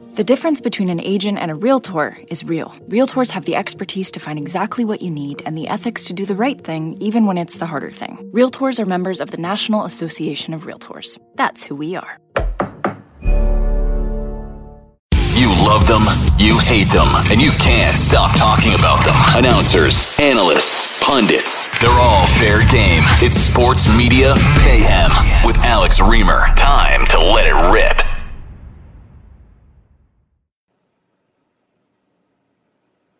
The difference between an agent and a realtor is real. Realtors have the expertise to find exactly what you need and the ethics to do the right thing, even when it's the harder thing. Realtors are members of the National Association of Realtors. That's who we are. You love them, you hate them, and you can't stop talking about them. Announcers, analysts, pundits, they're all fair game. It's Sports Media Mayhem with Alex Reimer. Time to let it rip.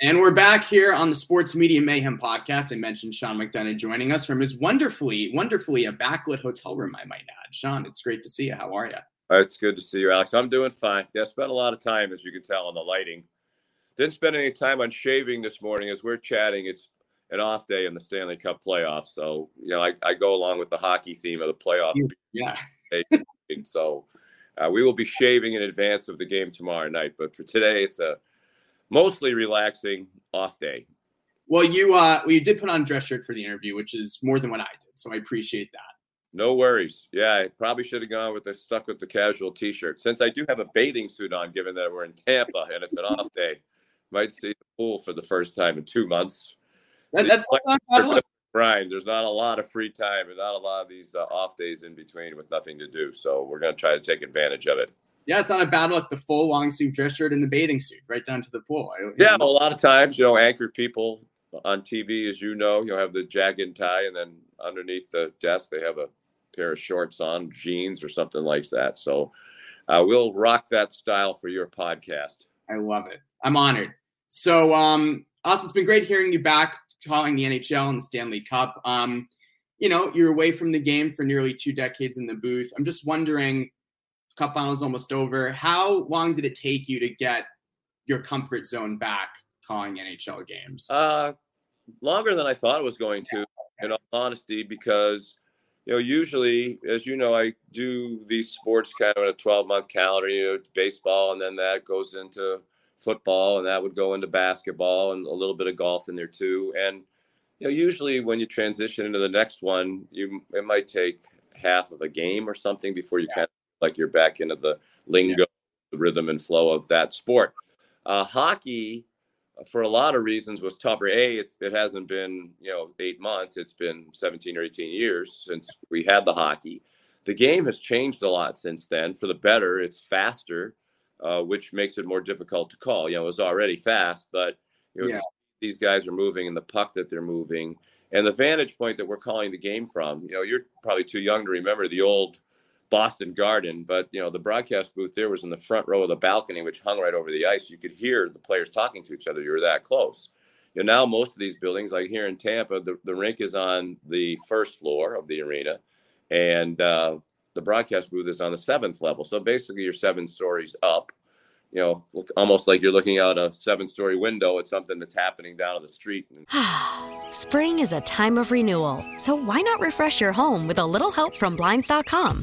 And we're back here on the Sports Media Mayhem podcast. I mentioned Sean McDonough joining us from his wonderfully, wonderfully a backlit hotel room, I might add. Sean, it's great to see you. How are you? It's good to see you, Alex. I'm doing fine. Yeah, spent a lot of time, as you can tell, on the lighting. Didn't spend any time on shaving this morning as we're chatting. It's an off day in the Stanley Cup playoffs. So, you know, I, I go along with the hockey theme of the playoff. Yeah. so uh, we will be shaving in advance of the game tomorrow night. But for today, it's a mostly relaxing off day. Well, you uh, well, you did put on a dress shirt for the interview, which is more than what I did. So I appreciate that. No worries. Yeah, I probably should have gone with the stuck with the casual t-shirt. Since I do have a bathing suit on, given that we're in Tampa and it's an off day, might see the pool for the first time in two months. That, that's, that's not bad. Brian, there's not a lot of free time and not a lot of these uh, off days in between with nothing to do. So we're going to try to take advantage of it. Yeah, it's not a bad look. The full long sleeve dress shirt and the bathing suit right down to the pool. I, yeah, know. a lot of times, you know, anchor people on TV, as you know, you'll have the jacket and tie, and then underneath the desk, they have a pair of shorts on, jeans, or something like that. So uh, we'll rock that style for your podcast. I love it. I'm honored. So, um, Austin, it's been great hearing you back calling the NHL and the Stanley Cup. Um, you know, you're away from the game for nearly two decades in the booth. I'm just wondering Cup finals almost over. How long did it take you to get your comfort zone back calling NHL games? Uh, longer than I thought it was going to, in all honesty, because you know, usually, as you know, I do these sports kind of in a 12 month calendar, you know, baseball, and then that goes into football, and that would go into basketball and a little bit of golf in there too. And, you know, usually when you transition into the next one, you it might take half of a game or something before you yeah. kind of like you're back into the lingo, yeah. the rhythm and flow of that sport. Uh, hockey, for a lot of reasons, was tougher. A, it, it, hasn't been you know eight months; it's been 17 or 18 years since we had the hockey. The game has changed a lot since then, for the better. It's faster, uh, which makes it more difficult to call. You know, it was already fast, but you know, yeah. these guys are moving and the puck that they're moving. And the vantage point that we're calling the game from, you know, you're probably too young to remember the old Boston Garden, but you know the broadcast booth there was in the front row of the balcony, which hung right over the ice. You could hear the players talking to each other. You were that close. You know, now most of these buildings, like here in Tampa, the, the rink is on the first floor of the arena, and uh, the broadcast booth is on the seventh level. So basically, you're seven stories up. You know, almost like you're looking out a seven-story window at something that's happening down on the street. Spring is a time of renewal, so why not refresh your home with a little help from blinds.com?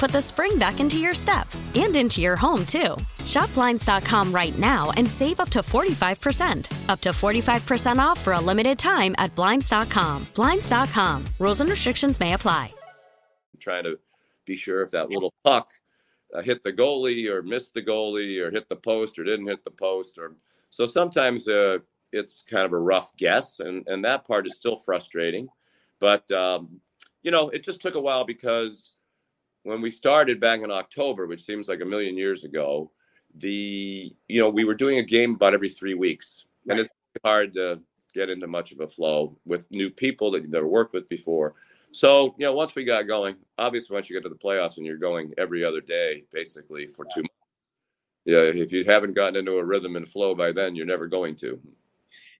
put the spring back into your step and into your home, too. Shop Blinds.com right now and save up to 45%. Up to 45% off for a limited time at Blinds.com. Blinds.com. Rules and restrictions may apply. Trying to be sure if that little puck uh, hit the goalie or missed the goalie or hit the post or didn't hit the post or so sometimes uh, it's kind of a rough guess and and that part is still frustrating but um, you know it just took a while because when we started back in october which seems like a million years ago the you know we were doing a game about every three weeks. And it's hard to get into much of a flow with new people that you've never worked with before. So, you know, once we got going, obviously, once you get to the playoffs and you're going every other day, basically for two months, yeah, if you haven't gotten into a rhythm and flow by then, you're never going to.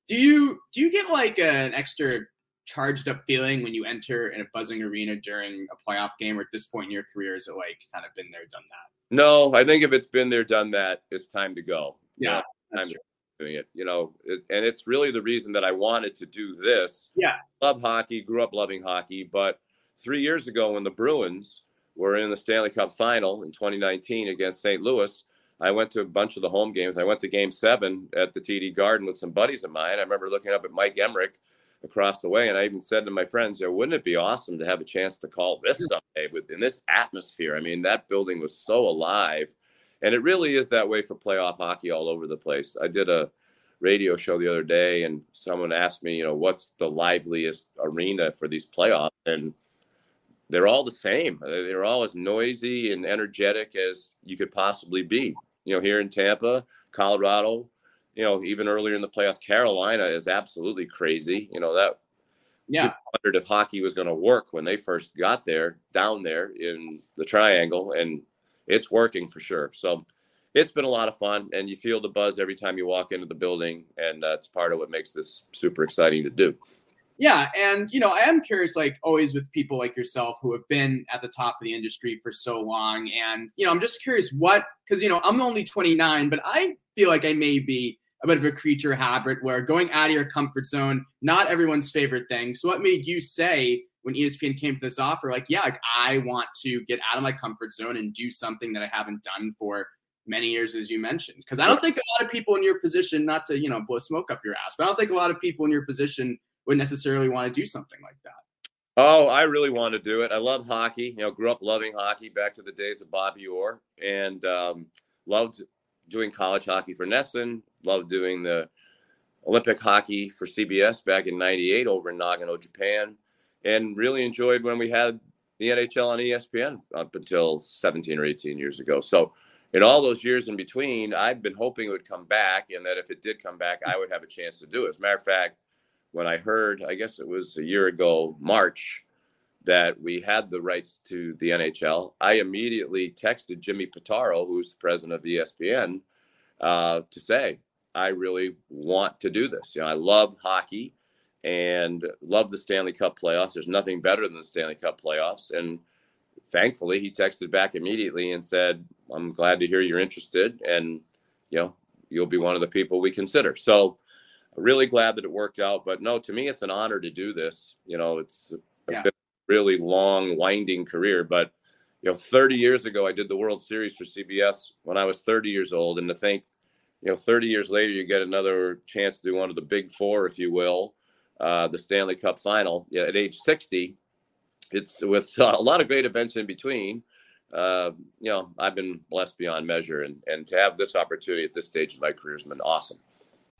Do you do you get like an extra charged up feeling when you enter in a buzzing arena during a playoff game, or at this point in your career, is it like kind of been there, done that? No, I think if it's been there, done that, it's time to go. Yeah, time to doing it. You know, it, and it's really the reason that I wanted to do this. Yeah, love hockey, grew up loving hockey, but three years ago when the Bruins were in the Stanley Cup Final in 2019 against St. Louis, I went to a bunch of the home games. I went to Game Seven at the TD Garden with some buddies of mine. I remember looking up at Mike Emrick across the way, and I even said to my friends, "Yeah, wouldn't it be awesome to have a chance to call this someday with in this atmosphere?" I mean, that building was so alive and it really is that way for playoff hockey all over the place. I did a radio show the other day, and someone asked me, you know, what's the liveliest arena for these playoffs, and they're all the same. They're all as noisy and energetic as you could possibly be. You know, here in Tampa, Colorado, you know, even earlier in the playoffs, Carolina is absolutely crazy. You know that. Yeah. Wondered if hockey was going to work when they first got there, down there in the triangle, and it's working for sure. So it's been a lot of fun, and you feel the buzz every time you walk into the building, and that's part of what makes this super exciting to do. Yeah, and you know, I am curious, like always with people like yourself who have been at the top of the industry for so long, and you know, I'm just curious what because you know I'm only 29, but I feel like I may be a bit of a creature habit where going out of your comfort zone, not everyone's favorite thing. So, what made you say when ESPN came to this offer, like, yeah, like I want to get out of my comfort zone and do something that I haven't done for many years, as you mentioned? Because I don't think a lot of people in your position, not to you know blow smoke up your ass, but I don't think a lot of people in your position would necessarily want to do something like that. Oh, I really want to do it. I love hockey. You know, grew up loving hockey back to the days of Bobby Orr, and um, loved doing college hockey for NESN. Loved doing the Olympic hockey for CBS back in '98 over in Nagano, Japan and really enjoyed when we had the NHL on ESPN up until 17 or 18 years ago. So, in all those years in between, I've been hoping it would come back, and that if it did come back, I would have a chance to do it. As a matter of fact, when I heard, I guess it was a year ago, March, that we had the rights to the NHL, I immediately texted Jimmy Pitaro, who's the president of ESPN, uh, to say, I really want to do this. You know, I love hockey and love the Stanley Cup playoffs. There's nothing better than the Stanley Cup playoffs. And thankfully, he texted back immediately and said, I'm glad to hear you're interested. And, you know, you'll be one of the people we consider. So, really glad that it worked out. But no, to me, it's an honor to do this. You know, it's a yeah. really long, winding career. But, you know, 30 years ago, I did the World Series for CBS when I was 30 years old. And to think, you know, 30 years later, you get another chance to do one of the big four, if you will uh, the Stanley Cup final yeah, at age 60. It's with uh, a lot of great events in between. Uh, you know, I've been blessed beyond measure, and, and to have this opportunity at this stage of my career has been awesome.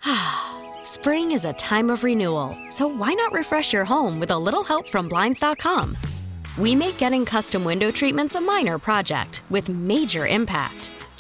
Spring is a time of renewal, so why not refresh your home with a little help from Blinds.com? We make getting custom window treatments a minor project with major impact.